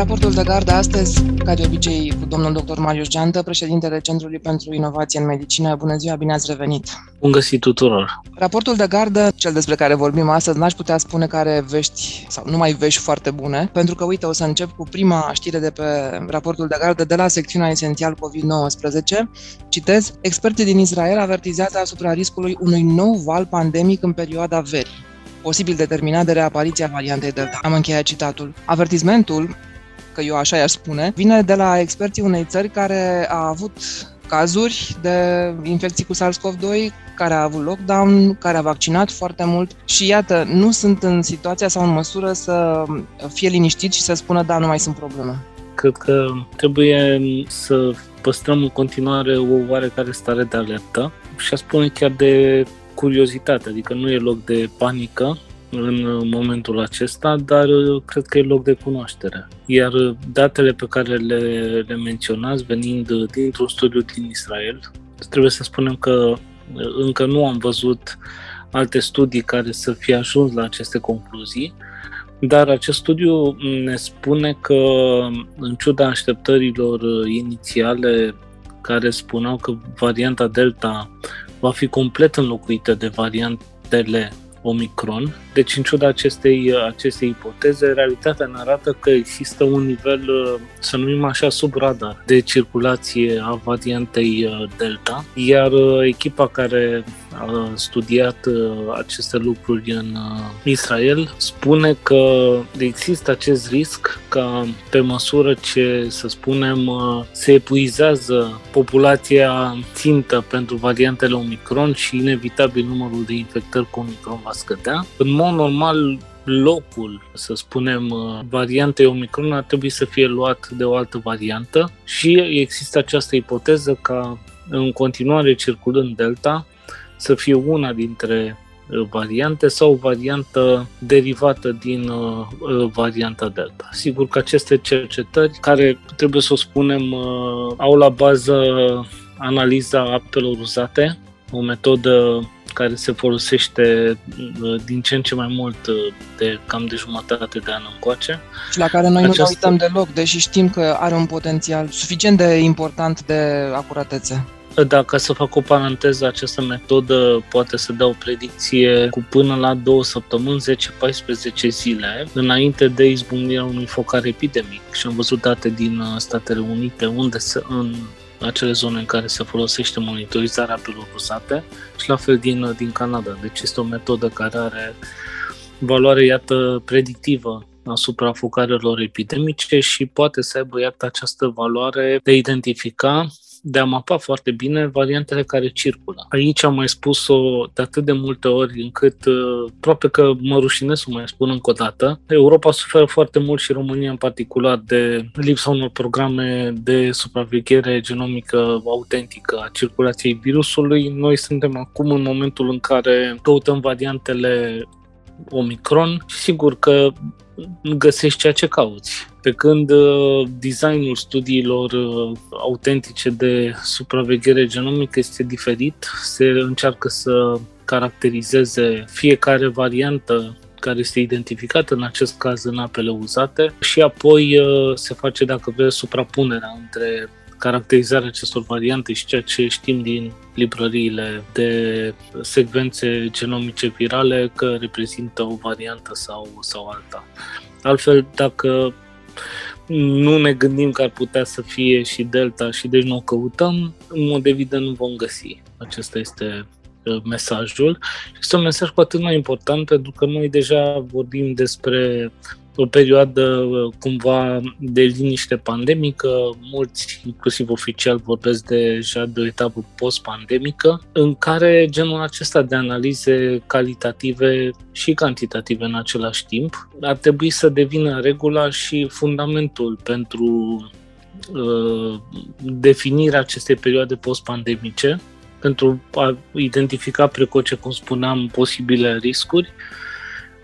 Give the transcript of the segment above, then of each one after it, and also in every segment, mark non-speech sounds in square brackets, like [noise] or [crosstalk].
Raportul de gardă astăzi, ca de obicei, cu domnul dr. Marius Geantă, președintele Centrului pentru Inovație în Medicină. Bună ziua, bine ați revenit! Bun găsit tuturor! Raportul de gardă, cel despre care vorbim astăzi, n-aș putea spune că are vești sau numai vești foarte bune, pentru că, uite, o să încep cu prima știre de pe raportul de gardă de la secțiunea esențial COVID-19. Citez, experții din Israel avertizează asupra riscului unui nou val pandemic în perioada verii posibil determinat de reapariția variantei Delta. Am încheiat citatul. Avertismentul, că eu așa i-aș spune, vine de la experții unei țări care a avut cazuri de infecții cu SARS-CoV-2, care a avut lockdown, care a vaccinat foarte mult și iată, nu sunt în situația sau în măsură să fie liniștiți și să spună da, nu mai sunt probleme. Cred că trebuie să păstrăm în continuare o oarecare stare de alertă și aș spune chiar de curiozitate, adică nu e loc de panică în momentul acesta, dar uh, cred că e loc de cunoaștere. Iar uh, datele pe care le, le menționați venind uh, dintr-un studiu din Israel, trebuie să spunem că încă nu am văzut alte studii care să fie ajuns la aceste concluzii, dar acest studiu ne spune că, în ciuda așteptărilor inițiale care spuneau că varianta Delta va fi complet înlocuită de variantele Omicron. Deci, în ciuda acestei, acestei ipoteze, realitatea ne arată că există un nivel, să numim așa, sub radar de circulație a variantei uh, Delta, iar uh, echipa care a studiat uh, aceste lucruri în Israel spune că există acest risc ca pe măsură ce, să spunem, se epuizează populația țintă pentru variantele Omicron și inevitabil numărul de infectări cu Omicron va scădea. În mod normal, locul, să spunem, uh, variantei Omicron ar trebui să fie luat de o altă variantă și există această ipoteză ca în continuare circulând Delta să fie una dintre uh, variante sau o variantă derivată din uh, varianta Delta. Sigur că aceste cercetări, care trebuie să o spunem, au la bază analiza apelor uzate, o metodă care se folosește uh, din ce în ce mai mult uh, de cam de jumătate de an încoace. Și la care noi Această... nu ne uităm deloc, deși știm că are un potențial suficient de important de acuratețe. Da, ca să fac o paranteză, această metodă poate să dea o predicție cu până la două săptămâni, 10-14 zile, înainte de izbucnirea unui focar epidemic. Și am văzut date din uh, Statele Unite, unde se, în acele zone în care se folosește monitorizarea apelor uzate și la fel din, din Canada. Deci este o metodă care are valoare, iată, predictivă asupra focarelor epidemice și poate să aibă, iată, această valoare de a identifica de a mapa foarte bine variantele care circulă. Aici am mai spus-o de atât de multe ori încât uh, aproape că mă rușinesc să mai spun încă o dată. Europa suferă foarte mult și România în particular de lipsa unor programe de supraveghere genomică autentică a circulației virusului. Noi suntem acum în momentul în care căutăm variantele Omicron și sigur că găsești ceea ce cauți. Pe când uh, designul studiilor uh, autentice de supraveghere genomică este diferit, se încearcă să caracterizeze fiecare variantă care este identificată în acest caz în apele uzate și apoi uh, se face, dacă vreți, suprapunerea între caracterizarea acestor variante și ceea ce știm din librăriile de secvențe genomice virale că reprezintă o variantă sau, sau alta. Altfel, dacă nu ne gândim că ar putea să fie și delta și deci nu o căutăm, în mod evident nu vom găsi. Acesta este uh, mesajul. Este un mesaj cu atât mai important pentru că noi deja vorbim despre o perioadă uh, cumva de liniște pandemică, mulți, inclusiv oficial, vorbesc deja de o etapă post-pandemică, în care genul acesta de analize calitative și cantitative în același timp ar trebui să devină regula și fundamentul pentru uh, definirea acestei perioade post-pandemice, pentru a identifica precoce, cum spuneam, posibile riscuri,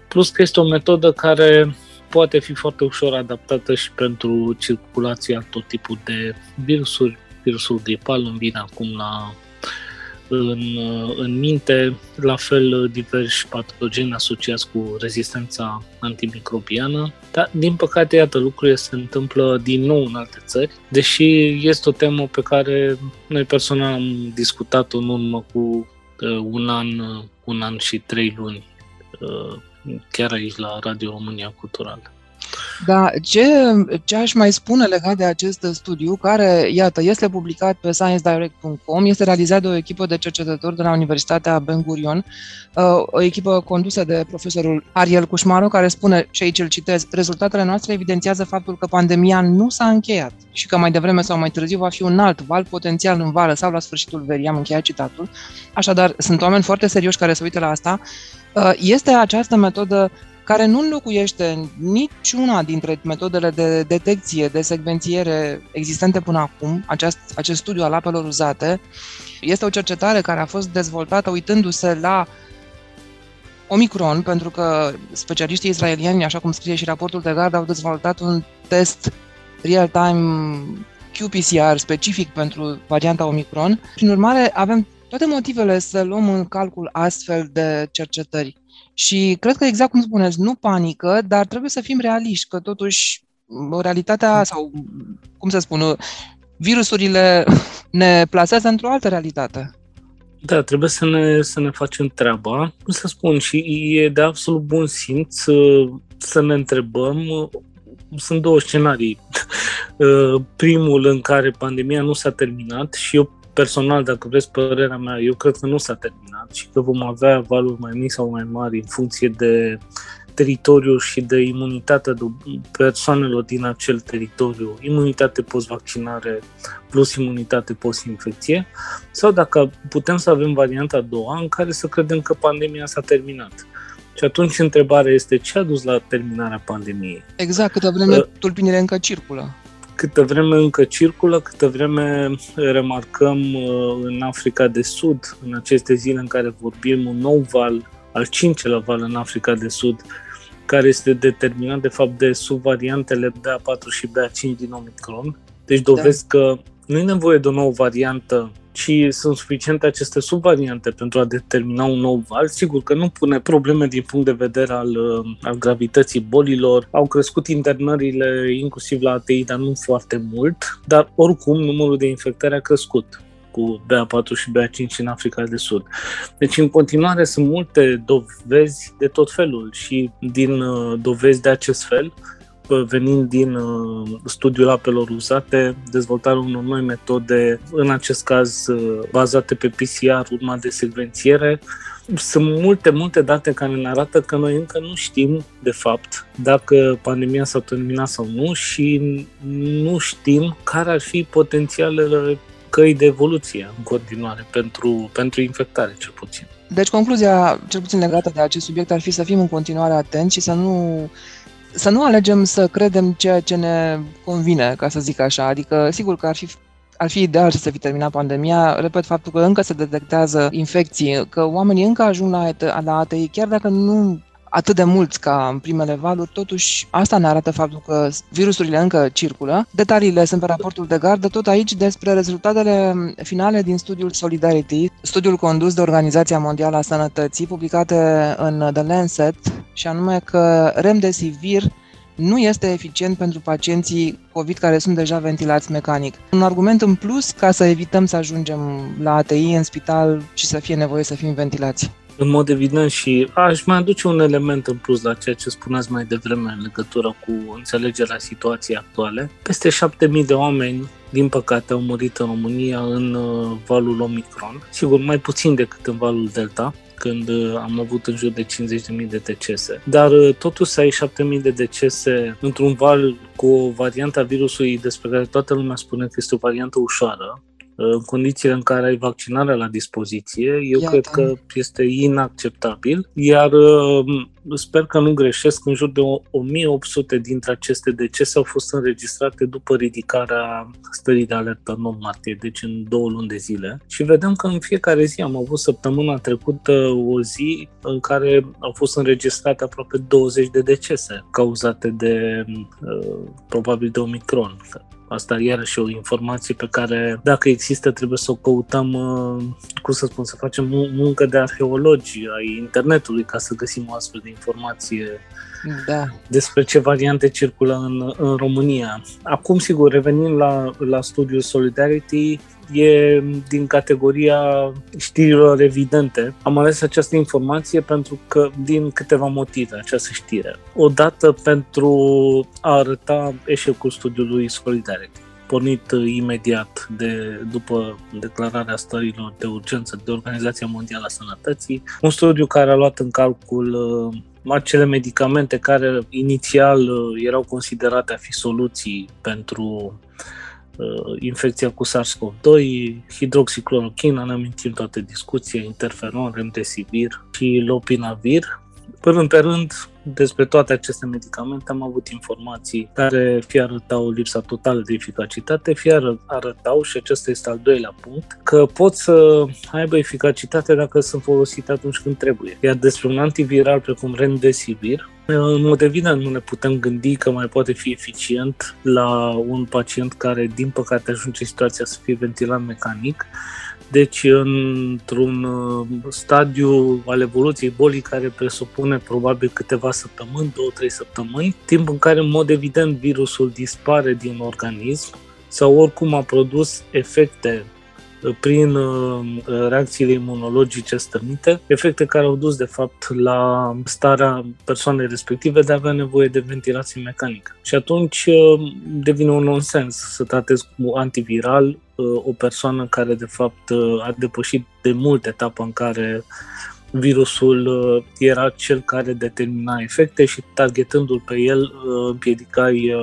plus că este o metodă care poate fi foarte ușor adaptată și pentru circulația tot tipul de virusuri. Virusul gripal îmi vine acum la în, în minte, la fel diversi patogeni asociați cu rezistența antimicrobiană, dar din păcate, iată, lucrurile se întâmplă din nou în alte țări, deși este o temă pe care noi personal am discutat-o în urmă cu uh, un an, un an și trei luni, uh, chiar aici la Radio România Cultural. Da, ce, ce aș mai spune legat de acest studiu, care, iată, este publicat pe sciencedirect.com, este realizat de o echipă de cercetători de la Universitatea Ben Gurion, uh, o echipă condusă de profesorul Ariel Cușmaru, care spune, și aici îl citez, rezultatele noastre evidențiază faptul că pandemia nu s-a încheiat și că mai devreme sau mai târziu va fi un alt val potențial în vară sau la sfârșitul verii, am încheiat citatul. Așadar, sunt oameni foarte serioși care se uită la asta. Uh, este această metodă care nu înlocuiește niciuna dintre metodele de detecție, de secvențiere existente până acum, acest, acest studiu al apelor uzate. Este o cercetare care a fost dezvoltată uitându-se la Omicron, pentru că specialiștii israelieni, așa cum scrie și raportul de gard, au dezvoltat un test real-time qPCR specific pentru varianta Omicron. Prin urmare, avem toate motivele să luăm în calcul astfel de cercetări. Și cred că exact cum spuneți, nu panică, dar trebuie să fim realiști, că totuși realitatea sau, cum să spun, virusurile [laughs] ne plasează într-o altă realitate. Da, trebuie să ne, să ne facem treaba. Cum să spun, și e de absolut bun simț să, să ne întrebăm sunt două scenarii. [laughs] Primul în care pandemia nu s-a terminat și eu personal, dacă vreți părerea mea, eu cred că nu s-a terminat și că vom avea valuri mai mici sau mai mari în funcție de teritoriu și de imunitatea de persoanelor din acel teritoriu, imunitate post-vaccinare plus imunitate post-infecție, sau dacă putem să avem varianta a doua în care să credem că pandemia s-a terminat. Și atunci întrebarea este ce a dus la terminarea pandemiei? Exact, câtă vreme uh, tulpinile încă circulă câtă vreme încă circulă, câtă vreme remarcăm uh, în Africa de Sud, în aceste zile în care vorbim un nou val, al cincelea val în Africa de Sud, care este determinat de fapt de subvariantele BA4 și BA5 din Omicron. Deci dovesc da. că nu e nevoie de o nouă variantă ci sunt suficiente aceste subvariante pentru a determina un nou val. Sigur că nu pune probleme din punct de vedere al, uh, al gravității bolilor. Au crescut internările inclusiv la ATI, dar nu foarte mult, dar oricum numărul de infectări a crescut cu BA4 și BA5 în Africa de Sud. Deci, în continuare, sunt multe dovezi de tot felul și din uh, dovezi de acest fel venind din uh, studiul apelor uzate, dezvoltarea unor noi metode, în acest caz uh, bazate pe PCR, urma de secvențiere. Sunt multe, multe date care ne arată că noi încă nu știm, de fapt, dacă pandemia s-a terminat sau nu și nu știm care ar fi potențialele căi de evoluție în continuare pentru, pentru infectare, cel puțin. Deci concluzia, cel puțin legată de acest subiect, ar fi să fim în continuare atenți și să nu să nu alegem să credem ceea ce ne convine, ca să zic așa. Adică, sigur că ar fi ar fi ideal să se fi terminat pandemia. Repet faptul că încă se detectează infecții, că oamenii încă ajung la, la ATI, chiar dacă nu atât de mulți ca în primele valuri, totuși asta ne arată faptul că virusurile încă circulă. Detaliile sunt pe raportul de gardă, tot aici despre rezultatele finale din studiul Solidarity, studiul condus de Organizația Mondială a Sănătății, publicate în The Lancet, și anume că remdesivir nu este eficient pentru pacienții COVID care sunt deja ventilați mecanic. Un argument în plus ca să evităm să ajungem la ATI în spital și să fie nevoie să fim ventilați. În mod evident și aș mai aduce un element în plus la ceea ce spuneați mai devreme în legătură cu înțelegerea situației actuale. Peste 7000 de oameni, din păcate, au murit în România în uh, valul Omicron. Sigur, mai puțin decât în valul Delta când uh, am avut în jur de 50.000 de decese. Dar uh, totuși să ai 7.000 de decese într-un val cu o variantă a virusului despre care toată lumea spune că este o variantă ușoară, în condițiile în care ai vaccinarea la dispoziție, eu Iată. cred că este inacceptabil, iar uh, sper că nu greșesc, în jur de 1800 dintre aceste decese au fost înregistrate după ridicarea stării de alertă non-martie, deci în două luni de zile. Și vedem că în fiecare zi am avut săptămâna trecută o zi în care au fost înregistrate aproape 20 de decese cauzate de, uh, probabil, de Omicron Asta iarăși o informație pe care, dacă există, trebuie să o căutăm, uh, cum să spun, să facem muncă de arheologi ai internetului ca să găsim o astfel de informație da. despre ce variante circulă în, în România. Acum, sigur, revenind la, la studiul Solidarity, e din categoria știrilor evidente. Am ales această informație pentru că, din câteva motive, această știre. Odată pentru a arăta eșecul studiului Solidarity pornit imediat de, după declararea stărilor de urgență de Organizația Mondială a Sănătății, un studiu care a luat în calcul uh, acele medicamente care inițial uh, erau considerate a fi soluții pentru uh, infecția cu SARS-CoV-2, hidroxiclorochină, ne amintim toate discuția, interferon, remdesivir și lopinavir. Până pe rând, despre toate aceste medicamente am avut informații care fie arătau lipsa totală de eficacitate, fie arătau, și acesta este al doilea punct, că pot să aibă eficacitate dacă sunt folosite atunci când trebuie. Iar despre un antiviral precum Remdesivir, în mod evident, nu ne putem gândi că mai poate fi eficient la un pacient care, din păcate, ajunge în situația să fie ventilat mecanic deci, într-un uh, stadiu al evoluției bolii care presupune probabil câteva săptămâni, două, trei săptămâni, timp în care, în mod evident, virusul dispare din organism sau oricum a produs efecte prin uh, reacțiile imunologice stănite, efecte care au dus de fapt la starea persoanei respective de a avea nevoie de ventilație mecanică. Și atunci uh, devine un nonsens să tratezi cu antiviral uh, o persoană care de fapt a depășit de mult etapa în care virusul era cel care determina efecte și targetându-l pe el împiedicai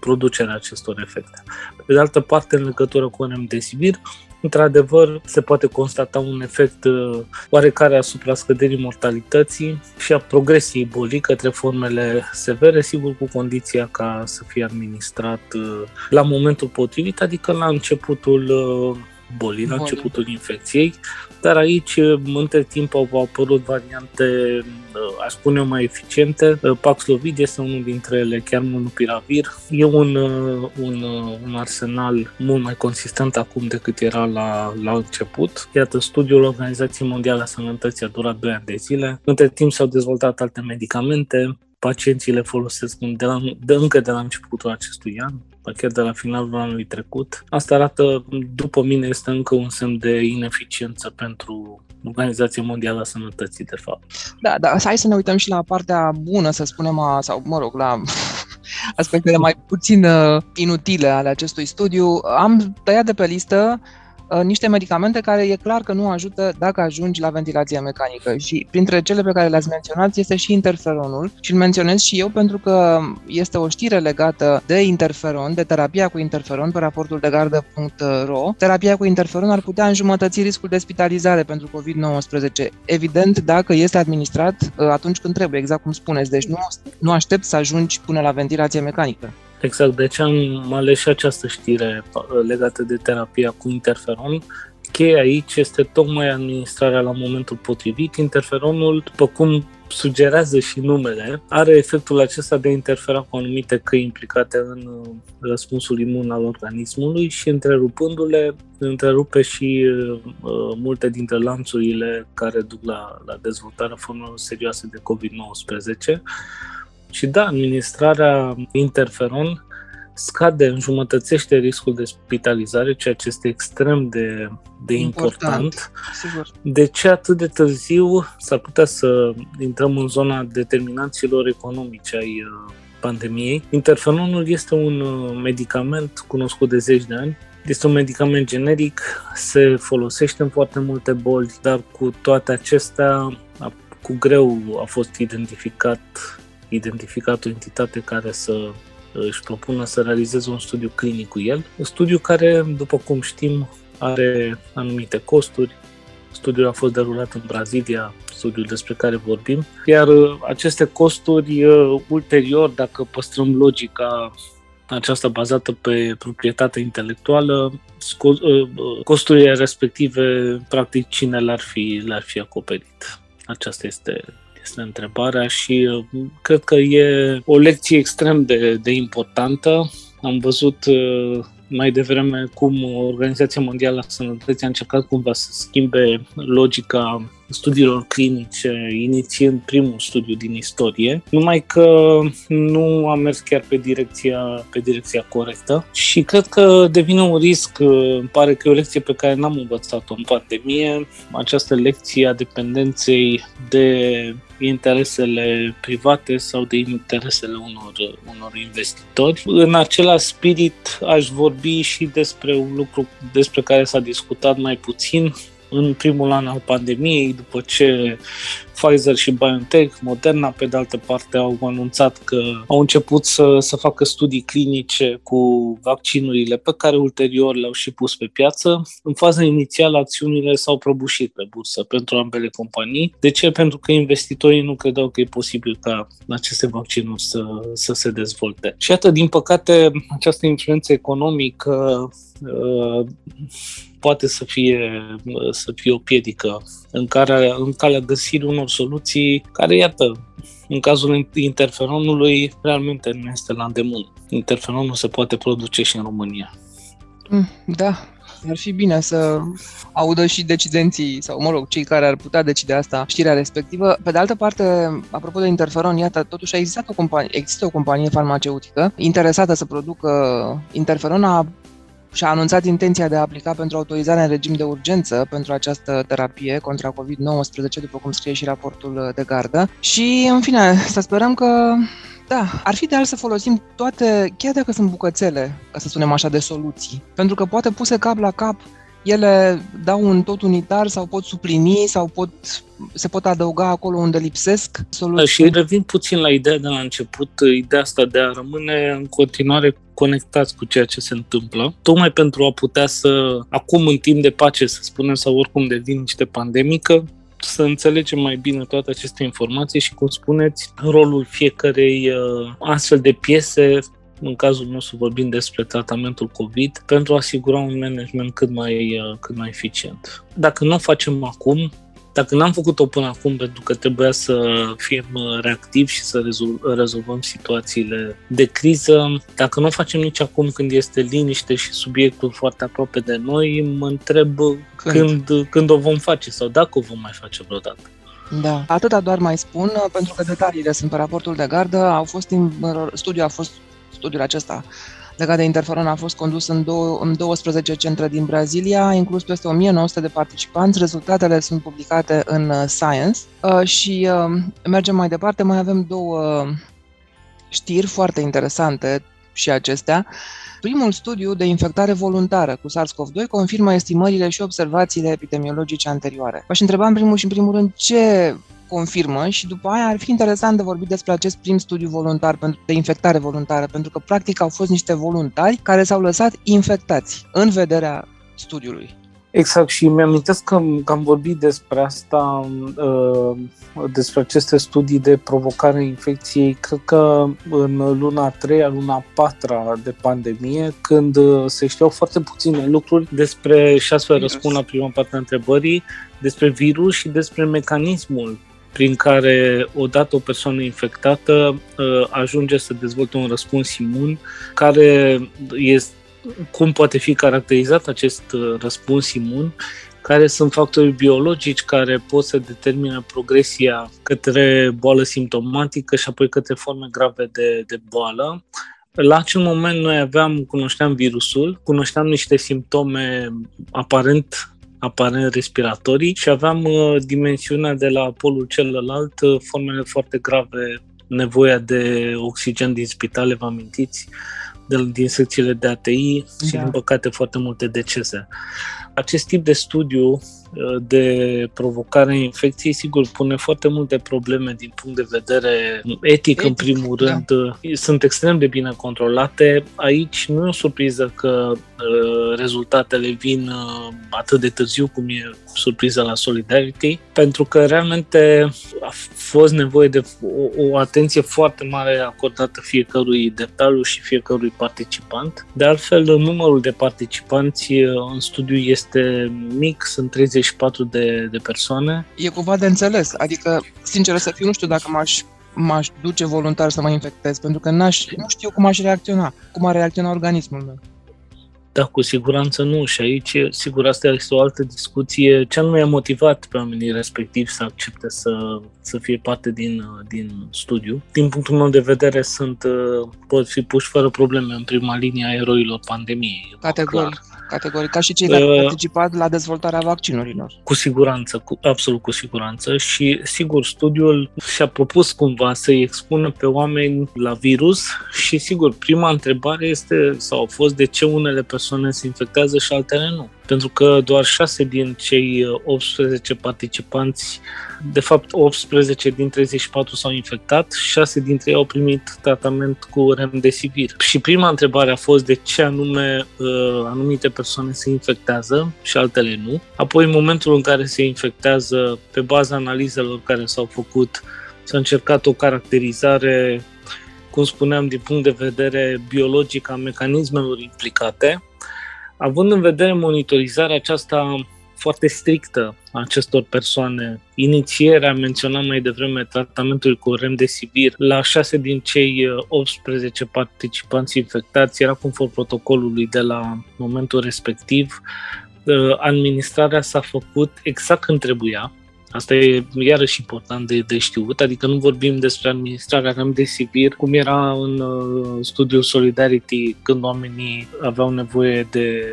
producerea acestor efecte. Pe de altă parte, în legătură cu remdesivir, într-adevăr se poate constata un efect uh, oarecare asupra scăderii mortalității și a progresiei bolii către formele severe, sigur cu condiția ca să fie administrat uh, la momentul potrivit, adică la începutul uh, bolii, la începutul infecției, dar aici, între timp, au apărut variante, aș spune mai eficiente. Paxlovid este unul dintre ele, chiar monopiravir. E un, un, un arsenal mult mai consistent acum decât era la, la început. Iată, studiul Organizației Mondiale a Sănătății a durat 2 ani de zile. Între timp s-au dezvoltat alte medicamente, pacienții le folosesc de, la, de încă de la începutul acestui an chiar de la finalul anului trecut. Asta arată, după mine, este încă un semn de ineficiență pentru Organizația Mondială a Sănătății, de fapt. Da, da, hai să ne uităm și la partea bună, să spunem, a, sau, mă rog, la [laughs] aspectele mai puțin uh, inutile ale acestui studiu. Am tăiat de pe listă Uh, niște medicamente care e clar că nu ajută dacă ajungi la ventilația mecanică și printre cele pe care le-ați menționat este și interferonul și îl menționez și eu pentru că este o știre legată de interferon, de terapia cu interferon pe raportul de gardă.ro. Terapia cu interferon ar putea înjumătăți riscul de spitalizare pentru COVID-19, evident dacă este administrat uh, atunci când trebuie, exact cum spuneți, deci nu, nu aștept să ajungi până la ventilație mecanică. Exact, de ce am ales și această știre uh, legată de terapia cu interferon. Cheia aici este tocmai administrarea la momentul potrivit. Interferonul, după cum sugerează și numele, are efectul acesta de a interfera cu anumite căi implicate în uh, răspunsul imun al organismului și întrerupându-le, întrerupe și uh, multe dintre lanțurile care duc la, la dezvoltarea formelor serioase de COVID-19 și da, administrarea interferon scade, înjumătățește riscul de spitalizare, ceea ce este extrem de, de important. important. Sigur. De ce atât de târziu s-ar putea să intrăm în zona determinanților economice ai uh, pandemiei? Interferonul este un uh, medicament cunoscut de zeci de ani, este un medicament generic, se folosește în foarte multe boli, dar cu toate acestea, cu greu a fost identificat identificat o entitate care să își propună să realizeze un studiu clinic cu el. Un studiu care, după cum știm, are anumite costuri. Studiul a fost derulat în Brazilia, studiul despre care vorbim, iar uh, aceste costuri uh, ulterior, dacă păstrăm logica aceasta bazată pe proprietatea intelectuală, uh, costurile respective, practic, cine le-ar fi, le-ar fi acoperit? Aceasta este este întrebarea și uh, cred că e o lecție extrem de, de importantă. Am văzut uh, mai devreme cum Organizația Mondială a Sănătății a încercat cumva să schimbe logica studiilor clinice, inițiind primul studiu din istorie, numai că nu a mers chiar pe direcția, pe direcția corectă și cred că devine un risc, îmi pare că e o lecție pe care n-am învățat-o în pandemie, această lecție a dependenței de interesele private sau de interesele unor, unor investitori. În același spirit aș vorbi și despre un lucru despre care s-a discutat mai puțin, în primul an al pandemiei, după ce Pfizer și BioNTech, Moderna, pe de altă parte, au anunțat că au început să, să facă studii clinice cu vaccinurile pe care ulterior le-au și pus pe piață. În faza inițială, acțiunile s-au prăbușit pe bursă pentru ambele companii. De ce? Pentru că investitorii nu credeau că e posibil ca aceste vaccinuri să, să se dezvolte. Și iată, din păcate, această influență economică uh, poate să fie, să fie o piedică în, care, în calea găsirii unor soluții care, iată, în cazul interferonului, realmente nu este la îndemână. Interferonul se poate produce și în România. Mm, da, ar fi bine să audă și decidenții, sau mă rog, cei care ar putea decide asta, știrea respectivă. Pe de altă parte, apropo de interferon, iată, totuși a existat o companie, există o companie farmaceutică interesată să producă interferon, a și-a anunțat intenția de a aplica pentru autorizare în regim de urgență pentru această terapie contra COVID-19, după cum scrie și raportul de gardă. Și, în fine, să sperăm că da, ar fi ideal să folosim toate, chiar dacă sunt bucățele, ca să spunem așa, de soluții. Pentru că poate puse cap la cap ele dau un tot unitar sau pot suplini sau pot, se pot adăuga acolo unde lipsesc soluții. Și revin puțin la ideea de la început, ideea asta de a rămâne în continuare conectați cu ceea ce se întâmplă, tocmai pentru a putea să, acum în timp de pace, să spunem, sau oricum devin niște pandemică, să înțelegem mai bine toate aceste informații și, cum spuneți, rolul fiecarei uh, astfel de piese în cazul nostru vorbim despre tratamentul COVID, pentru a asigura un management cât mai, uh, cât mai eficient. Dacă nu o facem acum, dacă n-am făcut-o până acum pentru că trebuia să fim uh, reactivi și să rezol- rezolvăm situațiile de criză, dacă nu o facem nici acum când este liniște și subiectul foarte aproape de noi, mă întreb când, când, când o vom face sau dacă o vom mai face vreodată. Da, atâta doar mai spun, pentru că detaliile sunt pe raportul de gardă. Au fost, studiul a fost studiul acesta legat de interferon a fost condus în, dou- în 12 centre din Brazilia, a inclus peste 1900 de participanți. Rezultatele sunt publicate în uh, Science uh, și uh, mergem mai departe. Mai avem două știri foarte interesante și acestea. Primul studiu de infectare voluntară cu SARS-CoV-2 confirmă estimările și observațiile epidemiologice anterioare. V-aș întreba în primul și în primul rând ce confirmă și după aia ar fi interesant de vorbit despre acest prim studiu voluntar de infectare voluntară, pentru că practic au fost niște voluntari care s-au lăsat infectați în vederea studiului. Exact, și mi-amintesc că, că am vorbit despre asta, uh, despre aceste studii de provocare a infecției, cred că în luna 3 luna 4 de pandemie, când uh, se știau foarte puține lucruri despre, și astfel răspund la prima parte a întrebării, despre virus și despre mecanismul prin care odată o persoană infectată uh, ajunge să dezvolte un răspuns imun care este cum poate fi caracterizat acest uh, răspuns imun, care sunt factori biologici care pot să determine progresia către boală simptomatică și apoi către forme grave de, de boală. La acel moment noi aveam, cunoșteam virusul, cunoșteam niște simptome aparent aparent respiratorii și aveam uh, dimensiunea de la polul celălalt, uh, formele foarte grave, nevoia de oxigen din spitale, vă amintiți, de, din secțiile de ATI da. și, din păcate, foarte multe decese. Acest tip de studiu de provocare infecției, sigur, pune foarte multe probleme din punct de vedere etic, etic în primul da. rând. Sunt extrem de bine controlate. Aici nu e o surpriză că uh, rezultatele vin uh, atât de târziu cum e surpriza la Solidarity, pentru că realmente a fost nevoie de o, o atenție foarte mare acordată fiecărui detaliu și fiecărui participant. De altfel, numărul de participanți uh, în studiu este mic, sunt 30 34 de, de persoane. E cumva de înțeles, adică, sincer să fiu, nu știu dacă m-aș m-aș duce voluntar să mă infectez, pentru că n-aș, nu știu cum aș reacționa, cum ar reacționa organismul meu. Da, cu siguranță nu. Și aici, sigur, asta este o altă discuție. Ce anume a motivat pe oamenii respectivi să accepte să, să fie parte din, din studiu? Din punctul meu de vedere, sunt, pot fi puși fără probleme în prima linie a eroilor pandemiei. Categoric. Clar categoric, ca și cei care au participat la dezvoltarea vaccinurilor. Cu siguranță, cu, absolut cu siguranță și sigur studiul și-a propus cumva să-i expună pe oameni la virus și sigur prima întrebare este sau a fost de ce unele persoane se infectează și altele nu pentru că doar 6 din cei 18 uh, participanți, de fapt 18 din 34 s-au infectat, 6 dintre ei au primit tratament cu remdesivir. Și prima întrebare a fost de ce anume uh, anumite persoane se infectează și altele nu. Apoi, în momentul în care se infectează, pe baza analizelor care s-au făcut, s-a încercat o caracterizare cum spuneam, din punct de vedere biologic a mecanismelor implicate Având în vedere monitorizarea aceasta foarte strictă a acestor persoane, inițierea, menționat mai devreme, tratamentului cu remdesivir. La 6 din cei 18 participanți infectați era conform protocolului de la momentul respectiv. Administrarea s-a făcut exact când trebuia, Asta e iarăși important de, de știut, adică nu vorbim despre administrarea remdesivir, cum era în uh, studiul Solidarity când oamenii aveau nevoie de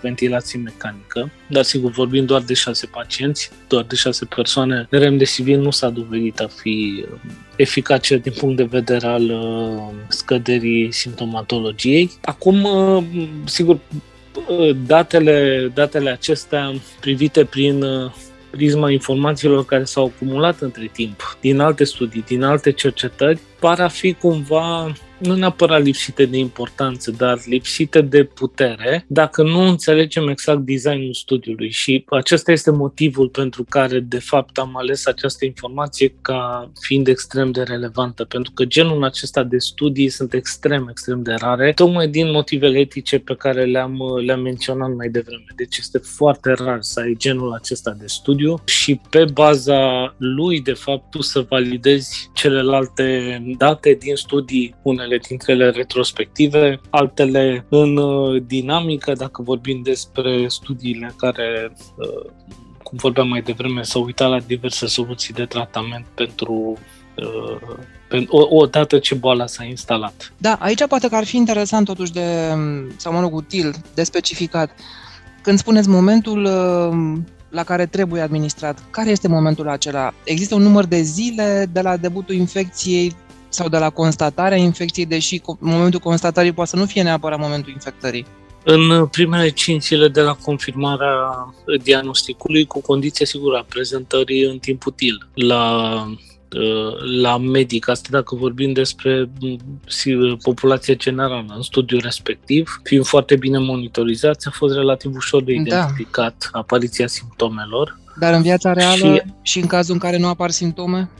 ventilație mecanică, dar sigur vorbim doar de șase pacienți, doar de șase persoane. Remdesivir nu s-a dovedit a fi uh, eficace din punct de vedere al uh, scăderii simptomatologiei. Acum, uh, sigur, datele, datele acestea privite prin prisma informațiilor care s-au acumulat între timp, din alte studii, din alte cercetări, par a fi cumva nu neapărat lipsite de importanță, dar lipsite de putere, dacă nu înțelegem exact designul studiului. Și acesta este motivul pentru care, de fapt, am ales această informație ca fiind extrem de relevantă, pentru că genul acesta de studii sunt extrem, extrem de rare, tocmai din motivele etice pe care le-am, le-am menționat mai devreme. Deci este foarte rar să ai genul acesta de studiu și pe baza lui, de fapt, tu să validezi celelalte date din studii, unele dintre ele retrospective, altele în uh, dinamică, dacă vorbim despre studiile care uh, cum vorbeam mai devreme, s-au uitat la diverse soluții de tratament pentru uh, o, o dată ce boala s-a instalat. Da, aici poate că ar fi interesant totuși de, sau mă rog, util, de specificat. Când spuneți momentul la care trebuie administrat, care este momentul acela? Există un număr de zile de la debutul infecției sau de la constatarea infecției, deși momentul constatării poate să nu fie neapărat momentul infectării? În primele 5 zile de la confirmarea diagnosticului, cu condiția sigură a prezentării în timp util la la medic, asta dacă vorbim despre populația generală în studiul respectiv, fiind foarte bine monitorizați, a fost relativ ușor de da. identificat da. apariția simptomelor. Dar în viața reală și, și în cazul în care nu apar simptome?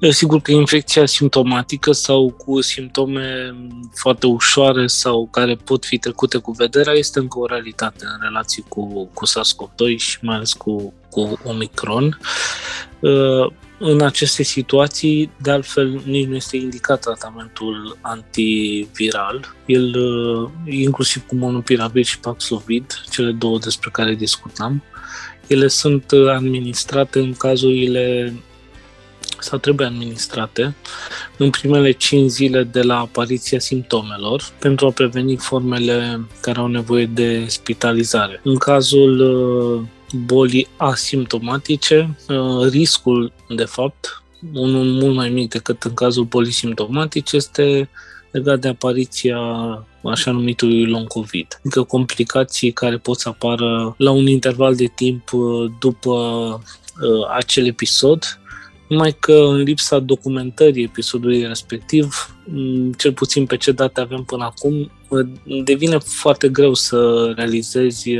Sigur că infecția simptomatică sau cu simptome foarte ușoare sau care pot fi trecute cu vederea este încă o realitate în relație cu, cu SARS-CoV-2 și mai ales cu, cu Omicron. Uh, în aceste situații, de altfel, nici nu este indicat tratamentul antiviral. El, uh, inclusiv cu monopirabil și Paxlovid, cele două despre care discutam, ele sunt administrate în cazurile sau trebuie administrate în primele 5 zile de la apariția simptomelor pentru a preveni formele care au nevoie de spitalizare. În cazul uh, bolii asimptomatice, uh, riscul, de fapt, unul mult mai mic decât în cazul bolii simptomatice, este legat de apariția așa numitului long COVID, adică complicații care pot să apară la un interval de timp uh, după acel episod numai că în lipsa documentării episodului respectiv, cel puțin pe ce date avem până acum, devine foarte greu să realizezi,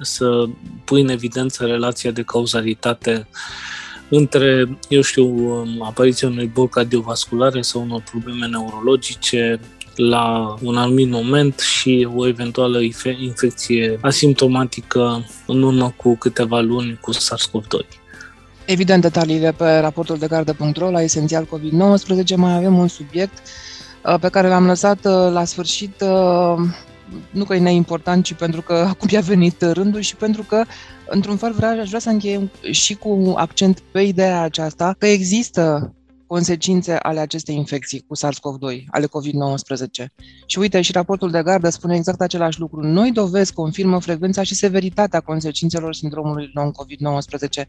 să pui în evidență relația de cauzalitate între, eu știu, apariția unei boli cardiovasculare sau unor probleme neurologice la un anumit moment și o eventuală infecție asimptomatică în urmă cu câteva luni cu SARS-CoV-2. Evident, detaliile pe raportul de gardă.ro la esențial COVID-19. Mai avem un subiect uh, pe care l-am lăsat uh, la sfârșit, uh, nu că e neimportant, ci pentru că [laughs] acum i-a venit rândul și pentru că, într-un fel, vreau, aș vrea să încheiem și cu accent pe ideea aceasta că există consecințe ale acestei infecții cu SARS-CoV-2, ale COVID-19. Și uite, și raportul de gardă spune exact același lucru. Noi dovezi confirmă frecvența și severitatea consecințelor sindromului long COVID-19.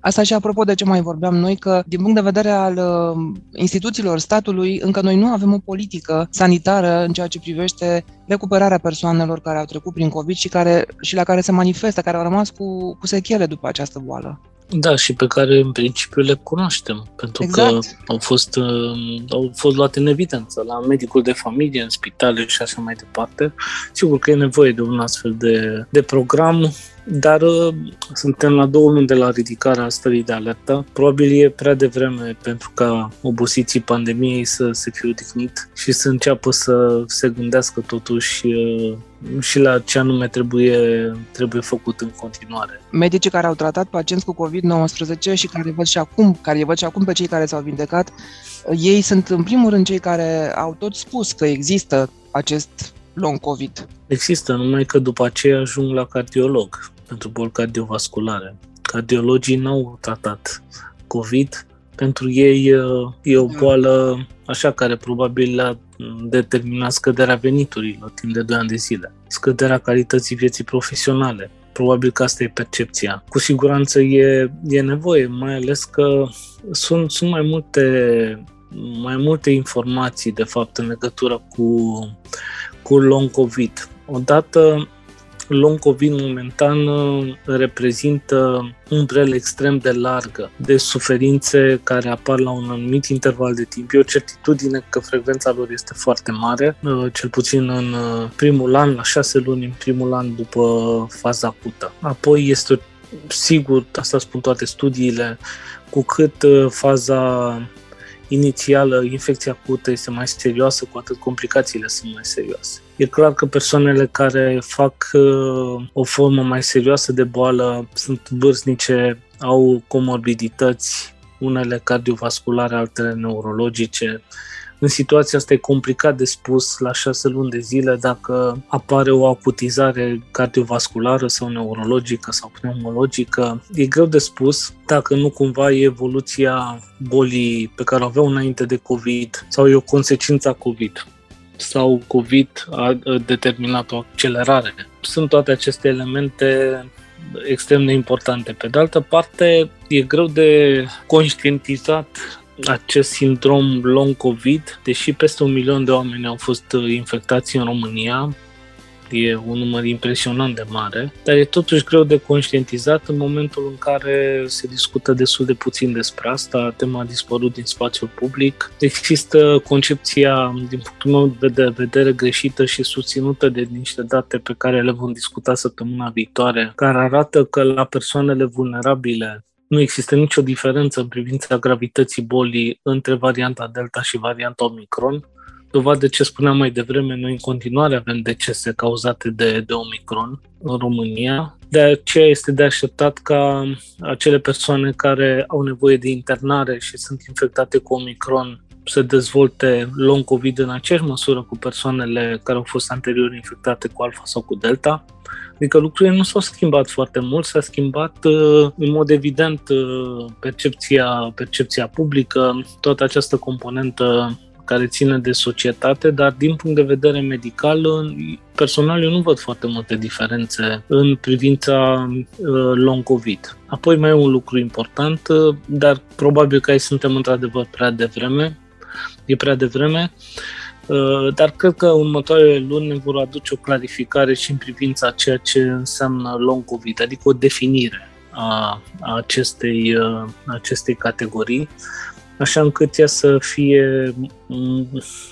Asta și apropo de ce mai vorbeam noi, că din punct de vedere al uh, instituțiilor statului, încă noi nu avem o politică sanitară în ceea ce privește recuperarea persoanelor care au trecut prin COVID și, care, și la care se manifestă, care au rămas cu, cu sechele după această boală. Da, și pe care în principiu le cunoaștem, pentru exact. că au fost, uh, au fost luate în evidență la medicul de familie, în spitale și așa mai departe. Sigur că e nevoie de un astfel de, de program dar uh, suntem la două luni de la ridicarea stării de alertă. Probabil e prea devreme pentru ca obosiții pandemiei să se fie odihnit și să înceapă să se gândească totuși uh, și la ce anume trebuie, trebuie făcut în continuare. Medicii care au tratat pacienți cu COVID-19 și care văd și acum, care văd și acum pe cei care s-au vindecat, ei sunt în primul rând cei care au tot spus că există acest long COVID. Există, numai că după aceea ajung la cardiolog pentru boli cardiovasculare. Cardiologii n-au tratat COVID, pentru ei uh, e o boală așa care probabil le-a determinat scăderea veniturilor timp de 2 ani de zile, scăderea calității vieții profesionale. Probabil că asta e percepția. Cu siguranță e, e nevoie, mai ales că sunt, sunt mai multe mai multe informații, de fapt, în legătură cu, cu long COVID. Odată, long COVID momentan uh, reprezintă umbrelă extrem de largă de suferințe care apar la un anumit interval de timp. E o certitudine că frecvența lor este foarte mare, uh, cel puțin în uh, primul an, la șase luni în primul an după faza acută. Apoi este sigur, asta spun toate studiile, cu cât faza inițială, infecția acută este mai serioasă, cu atât complicațiile sunt mai serioase. E clar că persoanele care fac uh, o formă mai serioasă de boală sunt vârstnice, au comorbidități, unele cardiovasculare, altele neurologice, în situația asta e complicat de spus la șase luni de zile dacă apare o acutizare cardiovasculară sau neurologică sau pneumologică. E greu de spus dacă nu cumva e evoluția bolii pe care o aveau înainte de COVID sau e o consecință a COVID sau COVID a determinat o accelerare. Sunt toate aceste elemente extrem de importante. Pe de altă parte, e greu de conștientizat acest sindrom long COVID, deși peste un milion de oameni au fost uh, infectați în România, e un număr impresionant de mare, dar e totuși greu de conștientizat în momentul în care se discută destul de puțin despre asta, tema a dispărut din spațiul public. Există concepția, din punctul meu de vedere, greșită și susținută de niște date pe care le vom discuta săptămâna viitoare, care arată că la persoanele vulnerabile nu există nicio diferență în privința gravității bolii între varianta Delta și varianta Omicron. Dovadă ce spuneam mai devreme, noi în continuare avem decese cauzate de, de Omicron în România. De aceea este de așteptat ca acele persoane care au nevoie de internare și sunt infectate cu Omicron să dezvolte long COVID în aceeași măsură cu persoanele care au fost anterior infectate cu alfa sau cu delta. Adică lucrurile nu s-au schimbat foarte mult, s-a schimbat uh, în mod evident uh, percepția, percepția publică, toată această componentă care ține de societate, dar din punct de vedere medical, personal eu nu văd foarte multe diferențe în privința uh, long COVID. Apoi mai e un lucru important, dar probabil că aici suntem într-adevăr prea devreme, e prea devreme, uh, dar cred că următoarele luni ne vor aduce o clarificare și în privința ceea ce înseamnă long COVID, adică o definire a, acestei, uh, acestei categorii, așa încât ea să fie mm,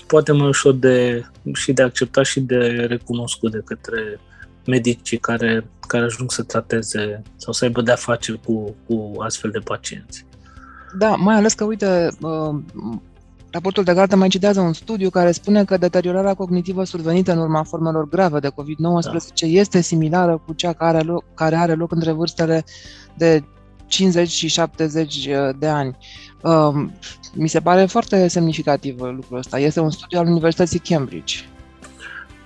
poate mai ușor de, și de acceptat și de recunoscut de către medicii care, care ajung să trateze sau să aibă de-a face cu, cu astfel de pacienți. Da, mai ales că, uite, uh, Raportul de gardă mai citează un studiu care spune că deteriorarea cognitivă survenită în urma formelor grave de COVID-19 da. este similară cu cea care are, loc, care are loc între vârstele de 50 și 70 de ani. Um, mi se pare foarte semnificativ lucrul ăsta. Este un studiu al Universității Cambridge.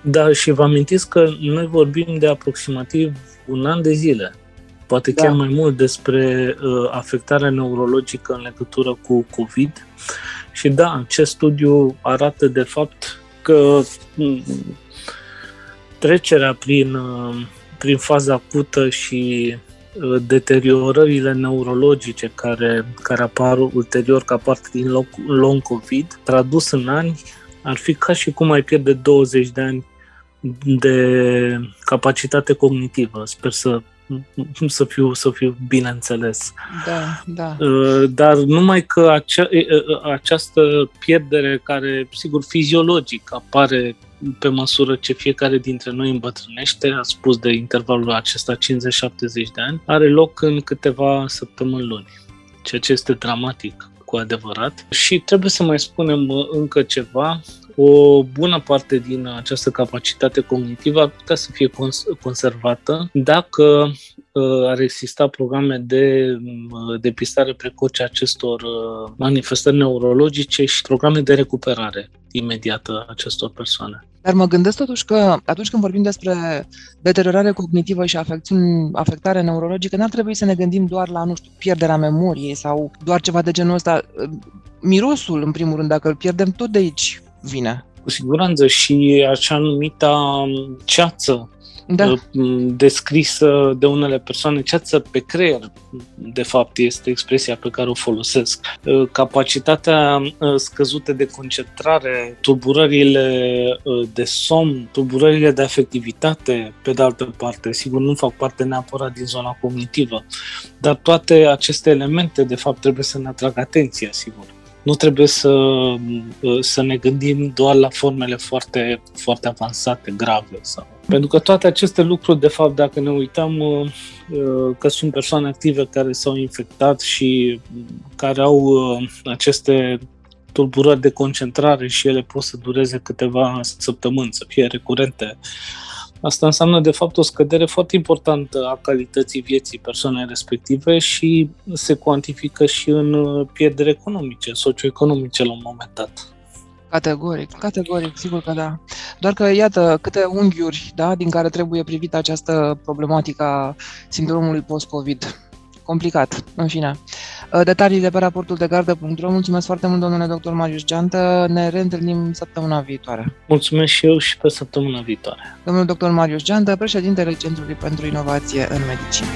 Da, și vă amintiți că noi vorbim de aproximativ un an de zile, poate da. chiar mai mult despre uh, afectarea neurologică în legătură cu COVID. Și da, acest studiu arată de fapt că mm, trecerea prin, uh, prin faza acută și uh, deteriorările neurologice care, care apar ulterior ca parte din long COVID, tradus în ani, ar fi ca și cum ai pierde 20 de ani de capacitate cognitivă. Sper să să fiu, să fiu bine înțeles. Da, da. Uh, dar numai că acea, această pierdere care, sigur, fiziologic apare pe măsură ce fiecare dintre noi îmbătrânește, a spus de intervalul acesta 50-70 de ani, are loc în câteva săptămâni. Luni, ceea ce este dramatic cu adevărat. Și trebuie să mai spunem uh, încă ceva, o bună parte din această capacitate cognitivă ar putea să fie cons- conservată dacă uh, ar exista programe de uh, depistare precoce acestor uh, manifestări neurologice și programe de recuperare imediată acestor persoane. Dar mă gândesc totuși că atunci când vorbim despre deteriorare cognitivă și afecțiuni, afectare neurologică, n-ar trebui să ne gândim doar la, nu știu, pierderea memoriei sau doar ceva de genul ăsta. Mirosul, în primul rând, dacă îl pierdem, tot de aici vine. Cu siguranță și așa numita ceață da. descrisă de unele persoane, ceață pe creier, de fapt, este expresia pe care o folosesc. Capacitatea scăzută de concentrare, tulburările de somn, tulburările de afectivitate, pe de altă parte, sigur, nu fac parte neapărat din zona cognitivă, dar toate aceste elemente, de fapt, trebuie să ne atragă atenția, sigur nu trebuie să, să ne gândim doar la formele foarte, foarte avansate, grave. Sau... Pentru că toate aceste lucruri, de fapt, dacă ne uităm uh, că sunt persoane active care s-au infectat și care au uh, aceste tulburări de concentrare și ele pot să dureze câteva săptămâni, să fie recurente, Asta înseamnă, de fapt, o scădere foarte importantă a calității vieții persoanei respective și se cuantifică și în uh, pierderi economice, socioeconomice la un moment dat. Categoric, categoric, sigur că da. Doar că, iată, câte unghiuri da, din care trebuie privită această problematică a sindromului post-COVID. Complicat, în fine. Uh, Detaliile pe raportul de gardă.ro. Mulțumesc foarte mult, domnule doctor Marius Geantă. Ne reîntâlnim săptămâna viitoare. Mulțumesc și eu și pe săptămâna viitoare. Domnul doctor Marius Geantă, președintele Centrului pentru Inovație în Medicină.